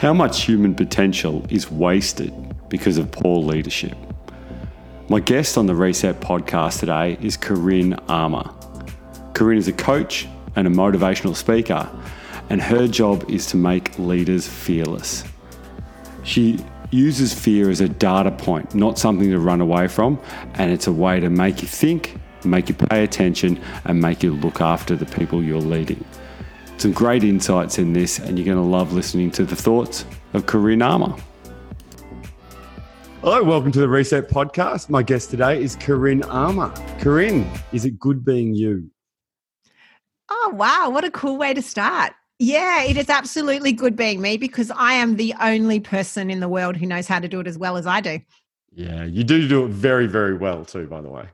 How much human potential is wasted because of poor leadership? My guest on the Reset podcast today is Corinne Armour. Corinne is a coach and a motivational speaker, and her job is to make leaders fearless. She uses fear as a data point, not something to run away from, and it's a way to make you think, make you pay attention, and make you look after the people you're leading. Some great insights in this, and you're going to love listening to the thoughts of Corinne Armour. Hello, welcome to the Reset Podcast. My guest today is Corinne Armour. Corinne, is it good being you? Oh, wow. What a cool way to start. Yeah, it is absolutely good being me because I am the only person in the world who knows how to do it as well as I do. Yeah, you do do it very, very well too, by the way.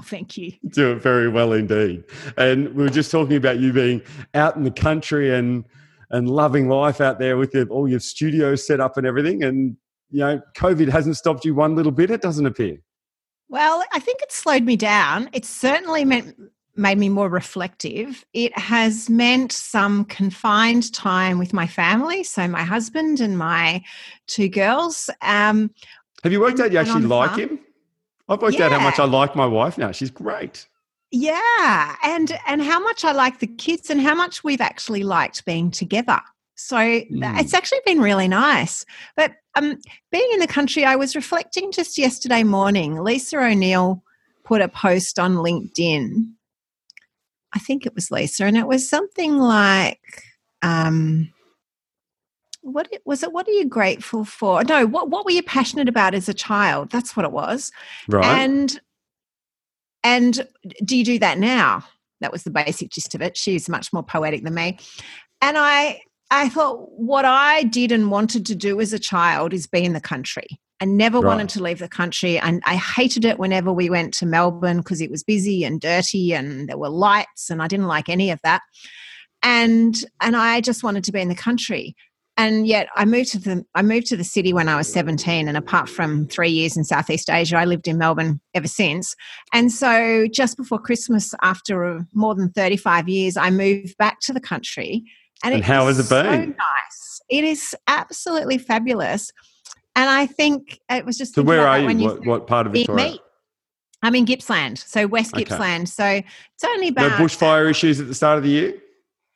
Oh, thank you. Do it very well indeed. And we were just talking about you being out in the country and and loving life out there with your, all your studios set up and everything. And you know, COVID hasn't stopped you one little bit. It doesn't appear. Well, I think it slowed me down. It certainly meant made me more reflective. It has meant some confined time with my family, so my husband and my two girls. Um, Have you worked out you actually like farm. him? I've worked yeah. out how much I like my wife now. She's great. Yeah, and and how much I like the kids and how much we've actually liked being together. So mm. it's actually been really nice. But um, being in the country, I was reflecting just yesterday morning. Lisa O'Neill put a post on LinkedIn. I think it was Lisa, and it was something like, um, what was it? What are you grateful for? No, what what were you passionate about as a child? That's what it was. Right. And and do you do that now? That was the basic gist of it. She's much more poetic than me. And I I thought what I did and wanted to do as a child is be in the country. I never right. wanted to leave the country. And I hated it whenever we went to Melbourne because it was busy and dirty and there were lights and I didn't like any of that. And and I just wanted to be in the country and yet I moved to the I moved to the city when I was 17 and apart from 3 years in Southeast Asia I lived in Melbourne ever since. And so just before Christmas after uh, more than 35 years I moved back to the country. And, and how has it been? so nice. It is absolutely fabulous. And I think it was just so where are you, you what, what, part of Victoria? I'm in Gippsland so West okay. Gippsland. So it's only about no bushfire issues at the start of the year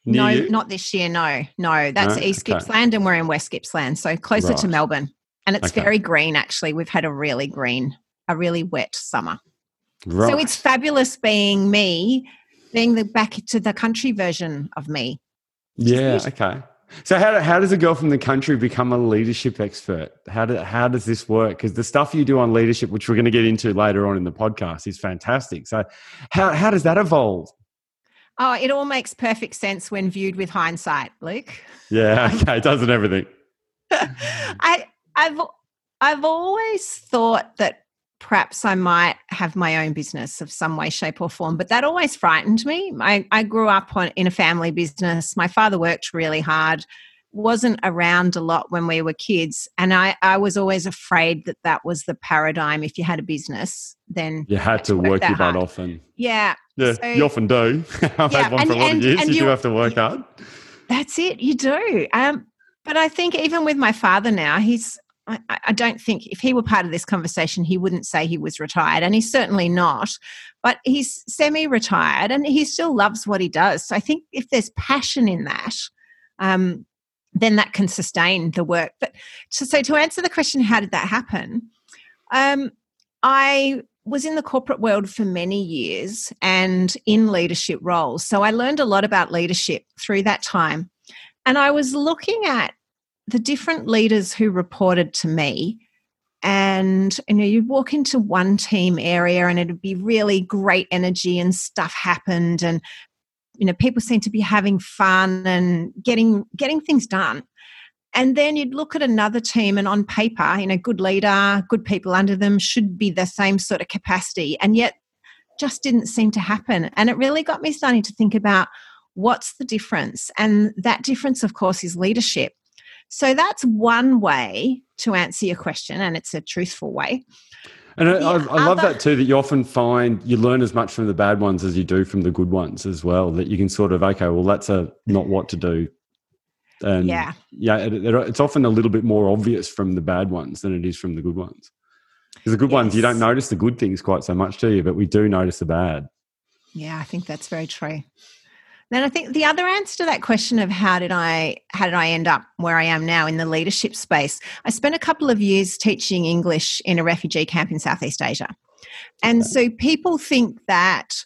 no, you? not this year. No, no, that's no? East okay. Gippsland, and we're in West Gippsland, so closer right. to Melbourne. And it's okay. very green. Actually, we've had a really green, a really wet summer. Right. So it's fabulous being me, being the back to the country version of me. Yeah. Okay. So how, how does a girl from the country become a leadership expert? How do, how does this work? Because the stuff you do on leadership, which we're going to get into later on in the podcast, is fantastic. So how how does that evolve? Oh, it all makes perfect sense when viewed with hindsight, Luke. Yeah, okay, it doesn't everything. I I've I've always thought that perhaps I might have my own business of some way, shape, or form, but that always frightened me. I, I grew up on, in a family business. My father worked really hard wasn't around a lot when we were kids and I, I was always afraid that that was the paradigm if you had a business then you had to work, your butt off and yeah yeah so, you often do i've yeah, had one and, for a lot and, of years you, you do have to work hard that's it you do um, but i think even with my father now he's I, I don't think if he were part of this conversation, he wouldn't say he was retired, and he's certainly not. But he's semi retired and he still loves what he does. So I think if there's passion in that, um, then that can sustain the work. But so, so to answer the question, how did that happen? Um, I was in the corporate world for many years and in leadership roles. So I learned a lot about leadership through that time. And I was looking at the different leaders who reported to me. And you know, you'd walk into one team area and it'd be really great energy and stuff happened and you know people seem to be having fun and getting getting things done. And then you'd look at another team and on paper you know good leader good people under them should be the same sort of capacity and yet just didn't seem to happen. And it really got me starting to think about what's the difference? And that difference of course is leadership. So that's one way to answer your question and it's a truthful way and I, I, I, love that too, that you often find you learn as much from the bad ones as you do from the good ones as well. That you can sort of, okay, well, that's a not what to do. And Yeah. yeah, it, it- it's often a little bit more obvious from the bad ones than it is from the good ones. Because the good ones, you don't notice the good things quite so much, do you? But we do notice the bad. Yeah, I think that's very true. Then I think the other answer to that question of how did I how did I end up where I am now in the leadership space? I spent a couple of years teaching English in a refugee camp in Southeast Asia. And so people think that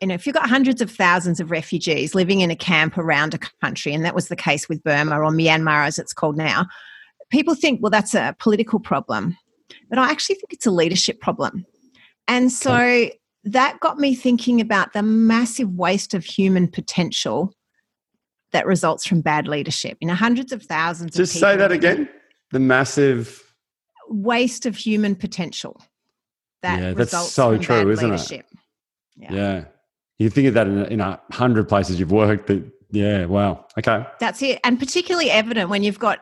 you know, if you've got hundreds of thousands of refugees living in a camp around a country, and that was the case with Burma or Myanmar as it's called now, people think, well, that's a political problem. But I actually think it's a leadership problem. And so that got me thinking about the massive waste of human potential that results from bad leadership. You know, hundreds of thousands Just of say that again. The massive. Waste of human potential that Yeah, that's so from true, isn't it? Yeah. Yeah. You think of that in a, in a hundred places you've worked. That yeah, wow. Okay. That's it. And particularly evident when you've got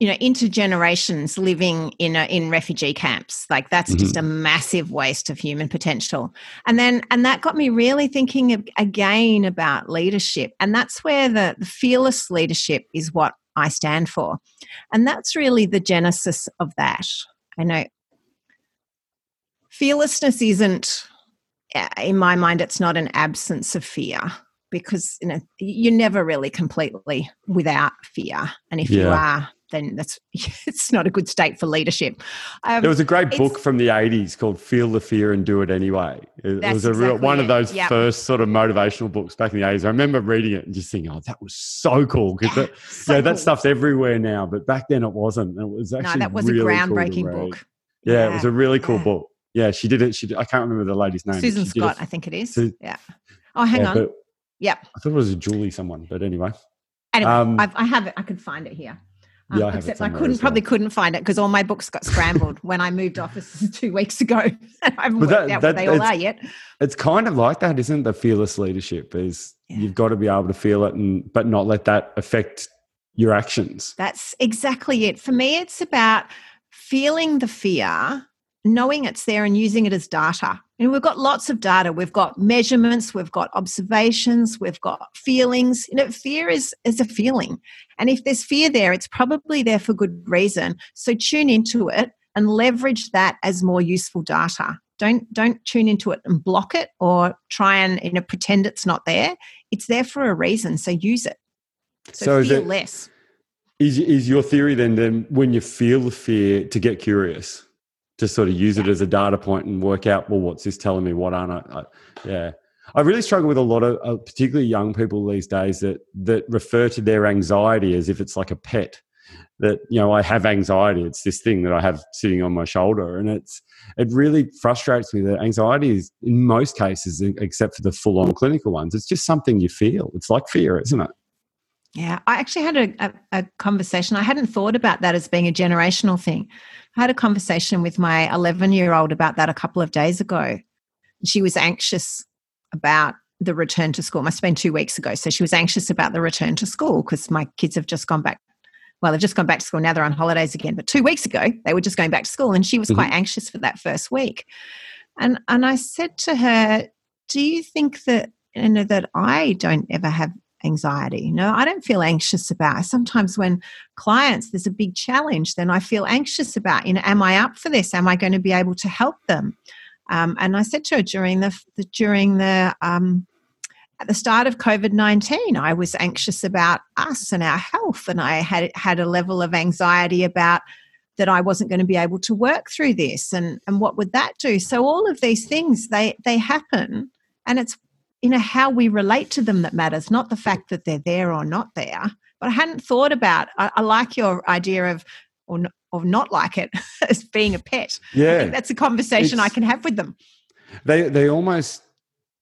you know intergenerations living in a, in refugee camps. Like that's just a massive waste of human potential. And then and that got me really thinking of, again about leadership. And that's where the, the fearless leadership is what i stand for. And that's really the genesis of that. I know fearlessness isn't uh, in my mind it's not an absence of fear because you know you're never really completely without fear and if you are then that's it's not a good state for leadership um, There was a great book from the 80s called Feel the Fear and Do It Anyway. It, it was a real, exactly one of those Yep. first sort of motivational books back in the 80s. I remember reading it and just thinking, oh, that was so cool. Because Yeah, that, so yeah, that cool. stuff's everywhere now, but back then it wasn't. It was actually no that was really a groundbreaking read. book Yeah, it was a really cool yeah. book. Yeah, she did it. She did, I can't remember the lady's name. susan scott it- i think it is Su- yeah oh hang yeah, on but yep I thought it was a Julie someone, but anyway. anyway um, I've, i have it i could find it here Um, Yeah, I have it except I couldn't as probably couldn't find it because all my books got scrambled when I moved offices two weeks ago. I haven't But worked that- out that- where they all are yet. It's kind of like that, isn't it? The fearless leadership is Yeah. you've got to be able to feel it and but not let that affect your actions. That's exactly it. For me, it's about feeling the fear, knowing it's there, and using it as data. And we've got lots of data. We've got measurements, we've got observations, we've got feelings. You know, fear is is a feeling, and if there's fear there, it's probably there for good reason. So tune into it and leverage that as more useful data. Don't don't tune into it and block it or try and you know pretend it's not there. It's there for a reason. So use it. So, So is it- less. Is is your theory then then when you feel the fear to get curious, to sort of use it as a data point and work out well what's this telling me what aren't I, I yeah. I really struggle with a lot of uh, particularly young people these days that that refer to their anxiety as if it's like a pet. That you know I have anxiety. It's this thing that I have sitting on my shoulder, and it's it really frustrates me that anxiety is in most cases, except for the full on clinical ones, it's just something you feel. It's like fear, isn't it? Yeah, I actually had a, a, a conversation. I hadn't thought about that as being a generational thing. I had a conversation with my 11 year old about that a couple of days ago. She was anxious about the return to school. Must have been two weeks ago. So she was anxious about the return to school because my kids have just gone back. Well, they've just gone back to school. Now they're on holidays again. But two weeks ago, they were just going back to school. And she was quite mm-hmm. anxious for that first week. And, and I said to her, Do you think that, you know, that I don't ever have anxiety. You No, I don't feel anxious about. Sometimes when clients there's a big challenge, then I feel anxious about. You know, am I up for this? Am I going to be able to help them? Um, and I said to her during the, the during the um, at the start of COVID nineteen, I was anxious about us and our health, and I had had a level of anxiety about that I wasn't going to be able to work through this, and and what would that do? So all of these things they they happen, and it's you know how we relate to them that matters not the fact that they're there or not there but i hadn't thought about i, I like your idea of or, n- or not like it as being a pet I Yeah. think that's a conversation i can have with them they they almost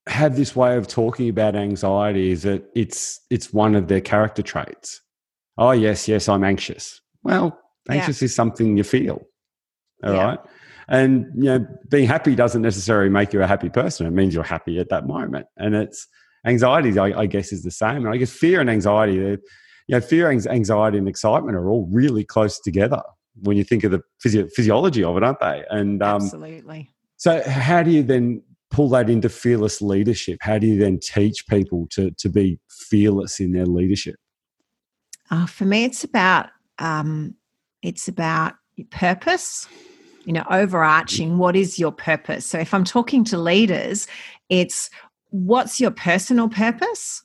have this way of talking about anxiety is that it's it's one of their character traits. Oh yes, yes, I'm anxious. Well, Yeah. anxious is something you feel. all right, Yeah. And you know, being happy doesn't necessarily make you a happy person. It means you're happy at that moment. And it's anxiety, I, I guess, is the same. And I guess fear and anxiety, you know, fear, anxiety, and excitement are all really close together when you think of the physio- physiology of it, aren't they? And um, absolutely so, how do you then pull that into fearless leadership? How do you then teach people to to be fearless in their leadership? Uh, for me, it's about um, it's about purpose. You know, overarching. What is your purpose? So, if I'm talking to leaders, it's what's your personal purpose?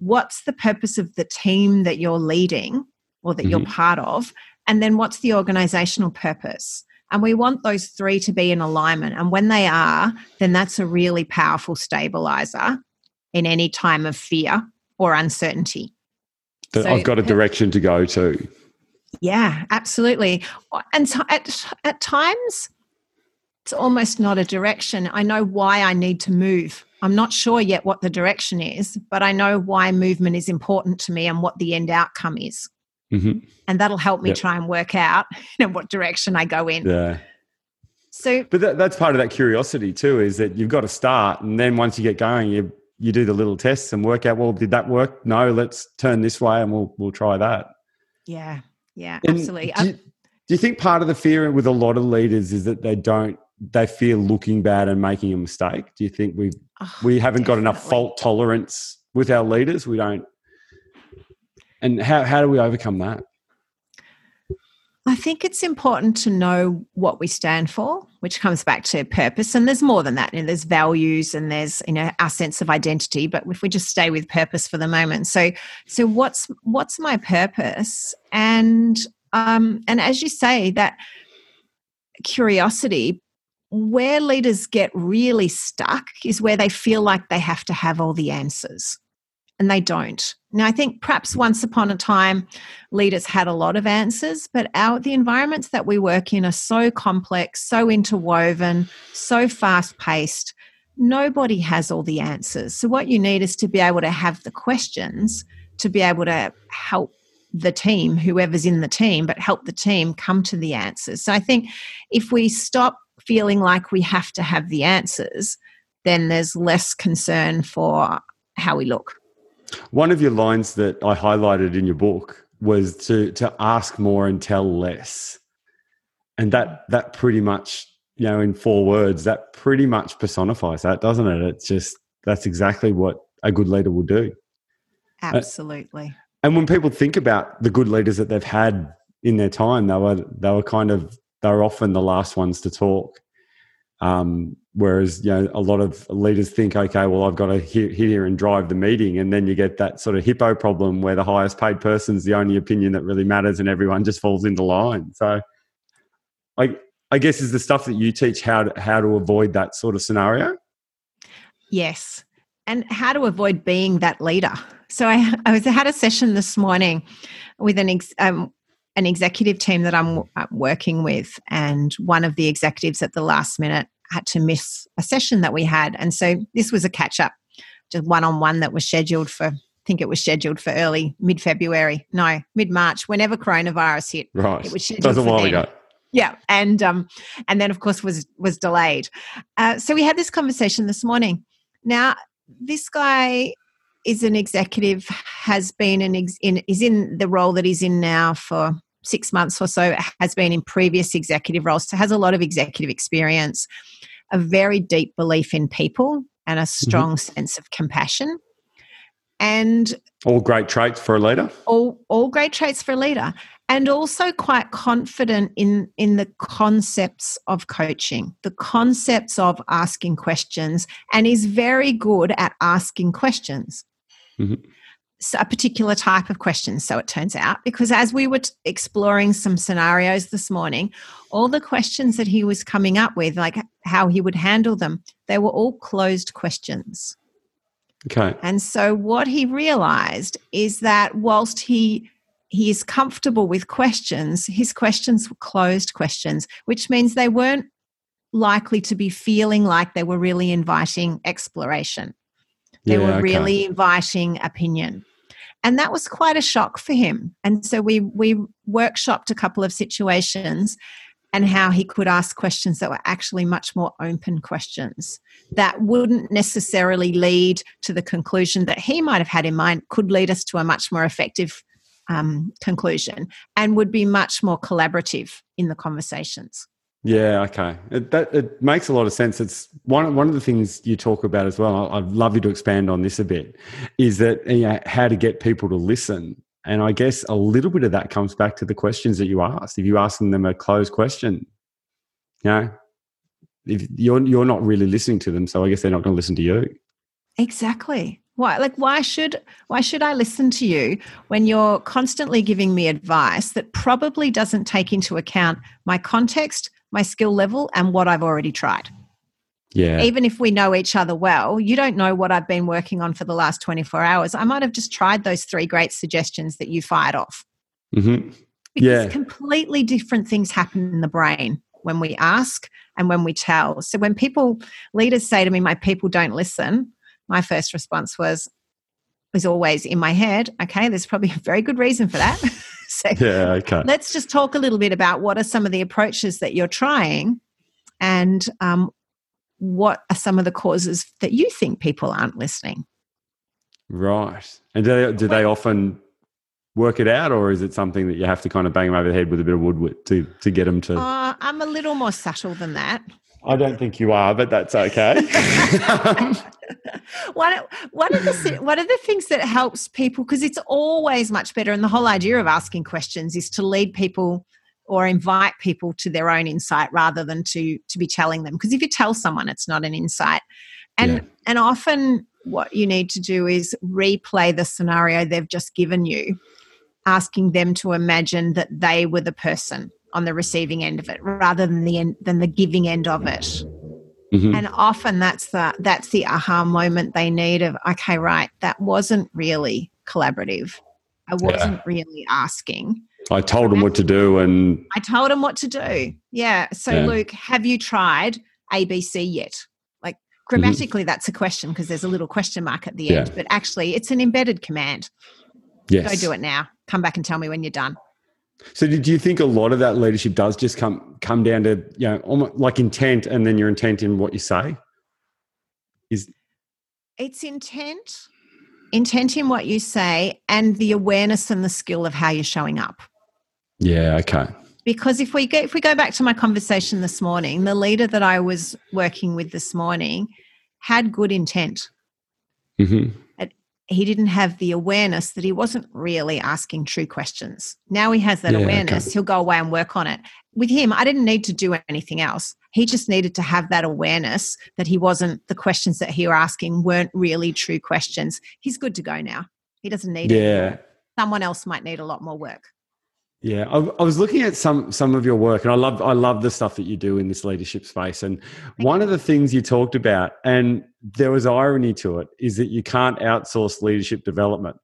What's the purpose of the team that you're leading or that mm-hmm. you're part of? And then what's the organizational purpose? And we want those three to be in alignment. And when they are, then that's a really powerful stabilizer in any time of fear or uncertainty. So I've got a direction to go to. Yeah, absolutely. And so at, at times, it's almost not a direction. I know why I need to move. I'm not sure yet what the direction is, but I know why movement is important to me and what the end outcome is. Mm-hmm. And that'll help me yep. try and work out you know, what direction I go in. Yeah. So, but that, that's part of that curiosity too, is that you've got to start, and then once you get going, you you do the little tests and work out. Well, did that work? No, let's turn this way, and we'll we'll try that. Yeah, yeah, and absolutely. Do um you, do you think part of the fear with a lot of leaders is that they don't they fear looking bad and making a mistake? Do you think we oh, we haven't definitely. got enough fault tolerance with our leaders? We don't and how, how do we overcome that? I think it's important to know what we stand for, which comes back to purpose. And there's more than that. You know, there's values and there's you know our sense of identity. But if we just stay with purpose for the moment, so so what's what's my purpose? And um, and as you say, that curiosity, where leaders get really stuck is where they feel like they have to have all the answers and they don't. Now, I think perhaps once upon a time, leaders had a lot of answers, but our the environments that we work in are so complex, so interwoven, so fast paced. Nobody has all the answers. So, what you need is to be able to have the questions to be able to help the team, whoever's in the team, but help the team come to the answers. So, I think if we stop feeling like we have to have the answers, then there's less concern for how we look. One of your lines that I highlighted in your book was to to ask more and tell less. And that that pretty much, you know, in four words, that pretty much personifies that, doesn't it? It's just that's exactly what a good leader will do. Absolutely. Uh, and when people think about the good leaders that they've had in their time, they were they were kind of they were often the last ones to talk. Um, whereas you know a lot of leaders think, okay, well I've got to hit here and drive the meeting, and then you get that sort of hippo problem where the highest paid person's the only opinion that really matters, and everyone just falls into line. So, I I guess is the stuff that you teach how to, how to avoid that sort of scenario. Yes, and how to avoid being that leader. So I I was I had a session this morning with an ex, um, an executive team that I'm working with, and one of the executives at the last minute had to miss a session that we had. And so this was a catch up, just one on one that was scheduled for, I think it was scheduled for early mid February, no, mid March, whenever coronavirus hit. Right. It was scheduled. That was a while ago. Yeah, and um, and then of course was was delayed. Uh, so we had this conversation this morning. Now this guy is an executive, has been an ex- in is in the role that he's in now for six months or so, has been in previous executive roles, so has a lot of executive experience, a very deep belief in people, and a mm-hmm. strong mm-hmm. sense of compassion. And all great traits for a leader. All all great traits for a leader. And also quite confident in, in the concepts of coaching, the concepts of asking questions, and is very good at asking questions. Mm-hmm a particular type of question, so it turns out, because as we were exploring some scenarios this morning, all the questions that he was coming up with, like how he would handle them, they were all closed questions. Okay. And so what he realized is that whilst he he is comfortable with questions, his questions were closed questions, which means they weren't likely to be feeling like they were really inviting exploration. They yeah, were okay. really inviting opinion and that was quite a shock for him. And so we we workshopped a couple of situations and how he could ask questions that were actually much more open questions that wouldn't necessarily lead to the conclusion that he might have had in mind could lead us to a much more effective um, conclusion and would be much more collaborative in the conversations yeah, okay. It, that it makes a lot of sense. It's one one of the things you talk about as well. I'd love you to expand on this a bit. Is that you know, how to get people to listen And I guess a little bit of that comes back to the questions that you asked. If you're asking them a closed question, you know, if you're you're not really listening to them, so I guess they're not going to listen to you. Exactly. Why like why should why should I listen to you when you're constantly giving me advice that probably doesn't take into account my context, my skill level and what I've already tried? Yeah. Even if we know each other well, you don't know what I've been working on for the last 24 hours. I might have just tried those three great suggestions that you fired off. Mm-hmm. Because Yeah. completely different things happen in the brain when we ask and when we tell. So when people leaders say to me, My people don't listen, my first response was was always in my head, okay, there's probably a very good reason for that. so Yeah. Okay. let's just talk a little bit about what are some of the approaches that you're trying and um, what are some of the causes that you think people aren't listening Right. And do they, do they often work it out, or is it something that you have to kind of bang them over the head with a bit of wood to to get them to? uh, i'm a little more subtle than that I don't think you are, but that's okay. one, one of the one of the things that helps people because it's always much better and the whole idea of asking questions is to lead people or invite people to their own insight rather than to to be telling them because if you tell someone it's not an insight and Yeah. and often what you need to do is replay the scenario they've just given you asking them to imagine that they were the person on the receiving end of it rather than the end, than the giving end of it Mhm. and often that's the that's the aha moment they need of okay right that wasn't really collaborative. I wasn't really asking. I told them what to do, and i told them what to do. Yeah. So Yeah. luke have you tried abc yet? Like grammatically that's a question because there's a little question mark at the end but actually it's an embedded command. Yes, go do it now. Come back and tell me when you're done So, do you think a lot of that leadership does just come come down to you know almost like intent, and then your intent in what you say? Is it's intent intent in what you say and the awareness and the skill of how you're showing up. Yeah, okay, because if we go if we go back to my conversation this morning the leader that i was working with this morning had good intent. Hmm he didn't have the awareness that he wasn't really asking true questions. Now he has that Yeah, okay. awareness he'll go away and work on it. With him i didn't need to do anything else. He just needed to have that awareness that he wasn't the questions that he were asking weren't really true questions. He's good to go now. He doesn't need it. Yeah. someone else might need a lot more work Yeah, I, I was looking at some some of your work, and I love I love the stuff that you do in this leadership space. And one of the things you talked about, and there was irony to it, is that you can't outsource leadership development.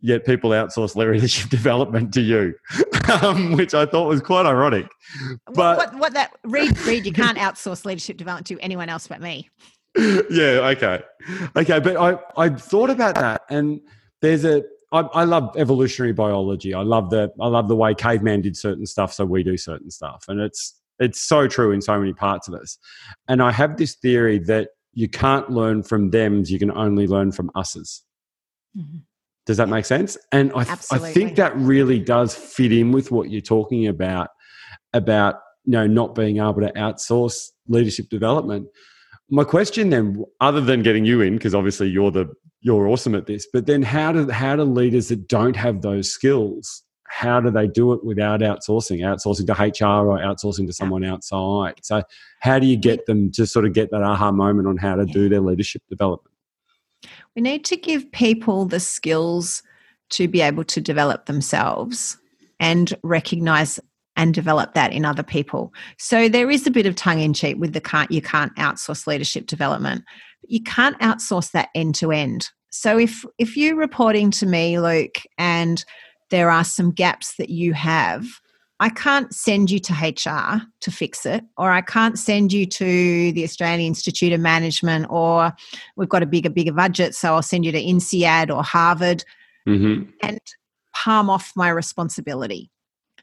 Yet people outsource leadership development to you, um, which I thought was quite ironic. But what, what, what that read read you can't outsource leadership development to anyone else but me yeah, okay, okay. But I I thought about that, and there's a I, I love evolutionary biology. I love the I love the way caveman did certain stuff, so we do certain stuff, and it's it's so true in so many parts of us. And I have this theory that you can't learn from them's, you can only learn from us's. Mm-hmm. Does that make sense? And I, I think that really does fit in with what you're talking about about you know not being able to outsource leadership development. My question then, other than getting you in, because obviously you're the you're awesome at this, but then how do how do leaders that don't have those skills, how do they do it without outsourcing, outsourcing to HR or outsourcing to someone outside? So how do you get them to sort of get that aha moment on how to do their leadership development? We need to give people the skills to be able to develop themselves and recognize and develop that in other people. So there is a bit of tongue in cheek with the can't you can't outsource leadership development. You can't outsource that end to end. So if if you're reporting to me, Luke, and there are some gaps that you have, I can't send you to HR to fix it, or I can't send you to the Australian Institute of Management, or we've got a bigger, bigger budget, so I'll send you to INSEAD or Harvard Mm-hmm. and palm off my responsibility.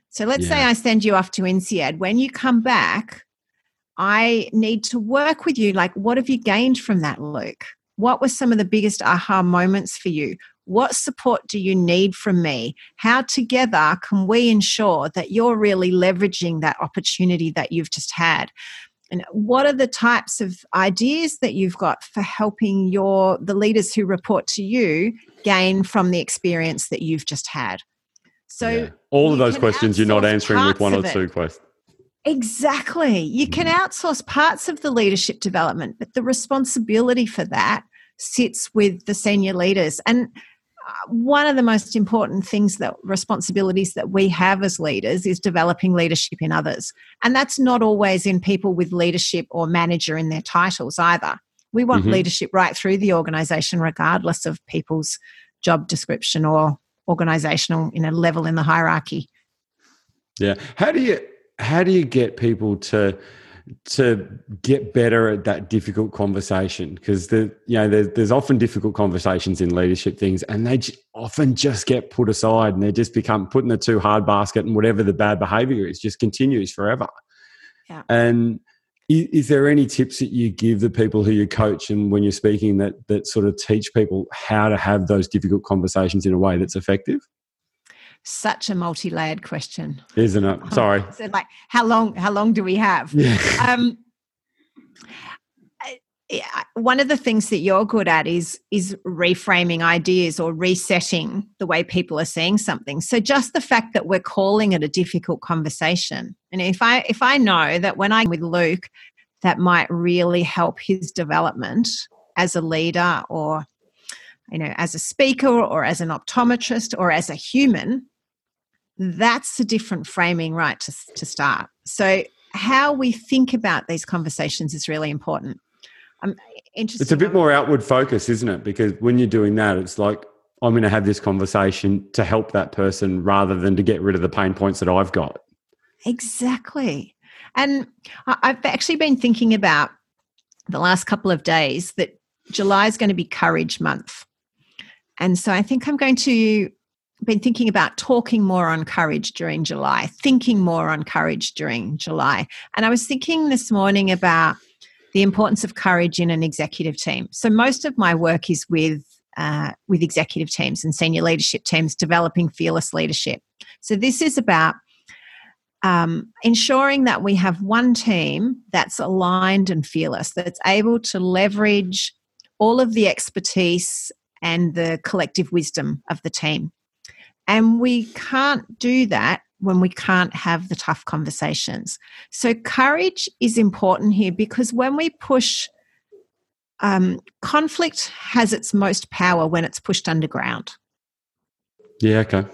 So let's say I send you off to INSEAD. When you come back, I need to work with you. Like, what have you gained from that, Luke? What were some of the biggest aha moments for you? What support do you need from me? How together can we ensure that you're really leveraging that opportunity that you've just had? and what are the types of ideas that you've got for helping your the leaders who report to you gain from the experience that you've just had so yeah. all of those questions you're not answering with one or two questions exactly you can mm. outsource parts of the leadership development but the responsibility for that sits with the senior leaders and one of the most important things that responsibilities that we have as leaders is developing leadership in others. And that's not always in people with leadership or manager in their titles either. We want mm-hmm. leadership right through the organization, regardless of people's job description or organizational you know, level in the hierarchy. Yeah. How do you how do you get people to to get better at that difficult conversation? Because the you know there's, there's often difficult conversations in leadership things and they often just get put aside and they just become put in the too hard basket and whatever the bad behavior is just continues forever. Yeah. and is, is there any tips that you give the people who you coach and when you're speaking that that sort of teach people how to have those difficult conversations in a way that's effective such a multi-layered question. Isn't it? Sorry. so like how long how long do we have? Yeah. um one of the things that you're good at is is reframing ideas or resetting the way people are seeing something. So just the fact that we're calling it a difficult conversation. And if i if i know that when i'm with luke that might really help his development as a leader or you know as a speaker or as an optometrist or as a human that's a different framing right to, to start. So how we think about these conversations is really important. I'm uh, interested it's a bit more outward focus isn't it? Because when you're doing that it's like i'm going to have this conversation to help that person rather than to get rid of the pain points that i've got. Exactly. And i've actually been thinking about the last couple of days that july is going to be courage month. And so i think i'm going to been thinking about talking more on courage during July, thinking more on courage during July. And I was thinking this morning about the importance of courage in an executive team. So most of my work is with uh, with executive teams and senior leadership teams developing fearless leadership. So this is about um, ensuring that we have one team that's aligned and fearless, that's able to leverage all of the expertise and the collective wisdom of the team. And we can't do that when we can't have the tough conversations. So, courage is important here because when we push, um, conflict has its most power when it's pushed underground. Yeah, okay.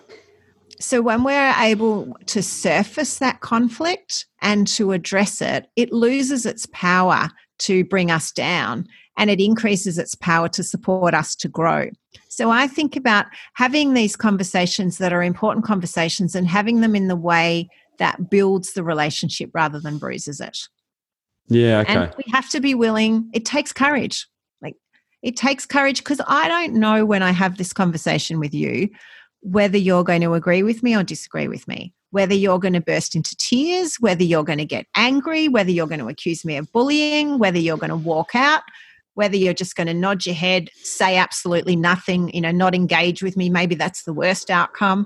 So, when we're able to surface that conflict and to address it, it loses its power to bring us down and it increases its power to support us to grow. So I think about having these conversations that are important conversations and having them in the way that builds the relationship rather than bruises it. Yeah, okay. And we have to be willing, it takes courage. Like it takes courage because I don't know when I have this conversation with you whether you're going to agree with me or disagree with me whether you're going to burst into tears, whether you're going to get angry, whether you're going to accuse me of bullying, whether you're going to walk out, whether you're just going to nod your head, say absolutely nothing, you know, not engage with me, maybe that's the worst outcome.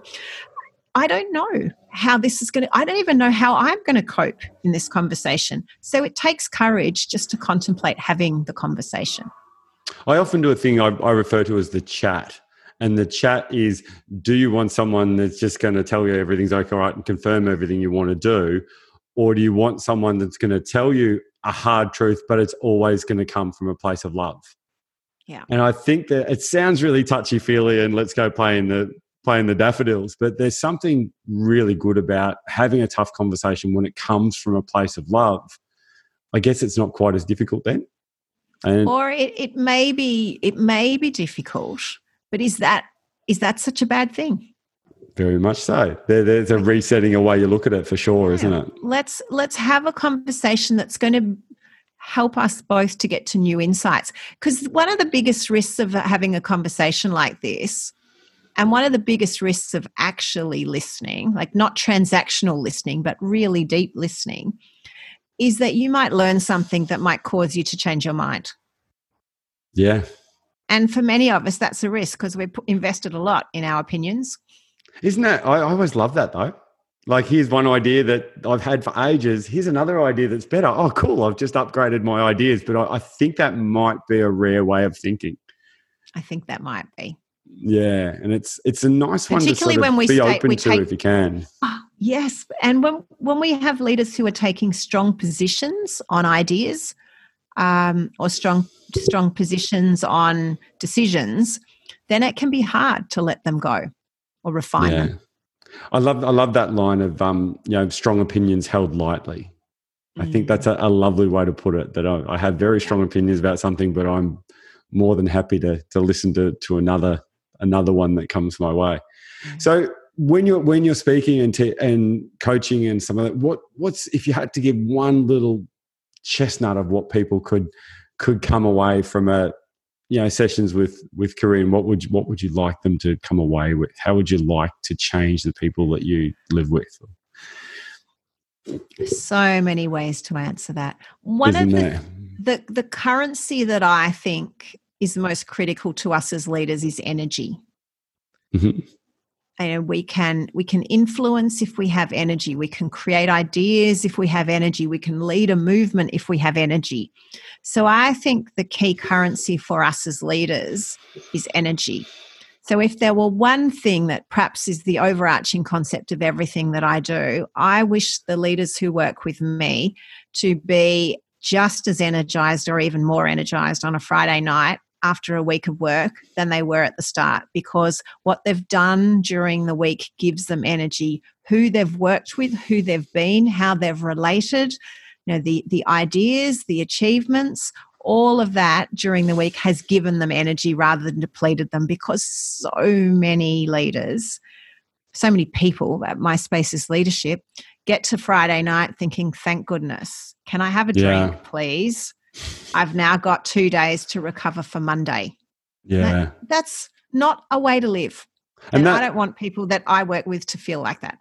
I don't know how this is going to, I don't even know how I'm going to cope in this conversation. So it takes courage just to contemplate having the conversation. I often do a thing I, I refer to as the chat. And the chat is do you want someone that's just going to tell you everything's okay, right, and confirm everything you want to do? Or do you want someone that's going to tell you a hard truth, but it's always going to come from a place of love. Yeah. And I think that it sounds really touchy feely and let's go play in the playing the daffodils, but there's something really good about having a tough conversation when it comes from a place of love. I guess it's not quite as difficult then. And or it, it may be it may be difficult, but is that is that such a bad thing? Very much so. There, there's a resetting a way you look at it for sure, yeah. isn't it? Let's let's have a conversation that's going to help us both to get to new insights. Because one of the biggest risks of having a conversation like this, and one of the biggest risks of actually listening, like not transactional listening, but really deep listening, is that you might learn something that might cause you to change your mind. Yeah. And for many of us, that's a risk because we've invested a lot in our opinions isn't that? I, I always love that though. like here's one idea that I've had for ages. Here's another idea that's better. Oh, cool! I've just upgraded my ideas, but I, I think that might be a rare way of thinking. I think that might be. Yeah, and it's it's a nice one to sort of when we be stay, open we to take, if you can. Oh, yes, and when when we have leaders who are taking strong positions on ideas, um, or strong strong positions on decisions, then it can be hard to let them go or refine yeah. I love I love that line of um, you know strong opinions held lightly. I think that's a, a, lovely way to put it. That I, I, have very strong opinions about something, but I'm more than happy to to listen to to another another one that comes my way. Mm. So when you're when you're speaking and t- and coaching and some of that, what what's if you had to give one little chestnut of what people could could come away from a you know sessions with with Corinne, what would you, what would you like them to come away with? How would you like to change the people that you live with? So many ways to answer that. One Isn't of the, the the currency that I think is the most critical to us as leaders is energy. Mm-hmm and we can we can influence if we have energy. We can create ideas if we have energy. We can lead a movement if we have energy. So i think the key currency for us as leaders is energy. So if there were one thing that perhaps is the overarching concept of everything that i do i wish the leaders who work with me to be just as energized or even more energized on a friday night after a week of work than they were at the start because what they've done during the week gives them energy. Who they've worked with, who they've been, how they've related, you know, the, the ideas, the achievements, all of that during the week has given them energy rather than depleted them because so many leaders, so many people at my spaces leadership get to Friday night thinking, thank goodness, can I have a drink, please? I've now got two days to recover for Monday. Yeah. That, that's not a way to live. And, and that, I don't want people that I work with to feel like that.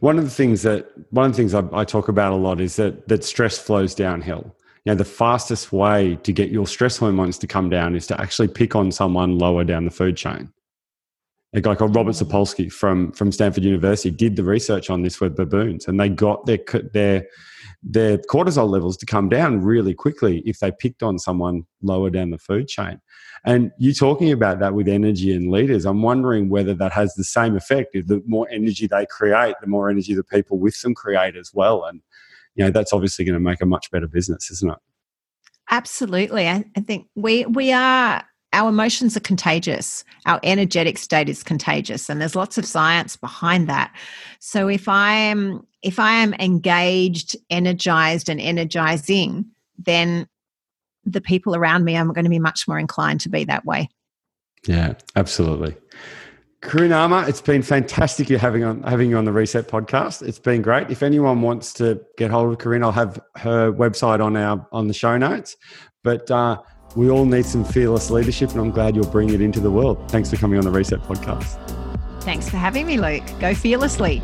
One of the things that one of the things I, I talk about a lot is that that stress flows downhill. You know, the fastest way to get your stress hormones to come down is to actually pick on someone lower down the food chain. A guy called Robert mm. Sapolsky from from Stanford University did the research on this with baboons, and they got their their their cortisol levels to come down really quickly if they picked on someone lower down the food chain. And you talking about that with energy and leaders, I'm wondering whether that has the same effect. If The more energy they create, the more energy the people with them create as well. And you know that's obviously going to make a much better business, isn't it? Absolutely. I, I think we we are our emotions are contagious. Our energetic state is contagious, and there's lots of science behind that. So if I am if I am engaged, energized, and energizing, then the people around me are going to be much more inclined to be that way. Yeah, absolutely. Armour, it's been fantastic you having on having you on the Reset podcast. It's been great. If anyone wants to get hold of Corinne, I'll have her website on our on the show notes. But uh, we all need some fearless leadership, and I'm glad you're bringing it into the world. Thanks for coming on the Reset podcast. Thanks for having me, Luke. Go fearlessly.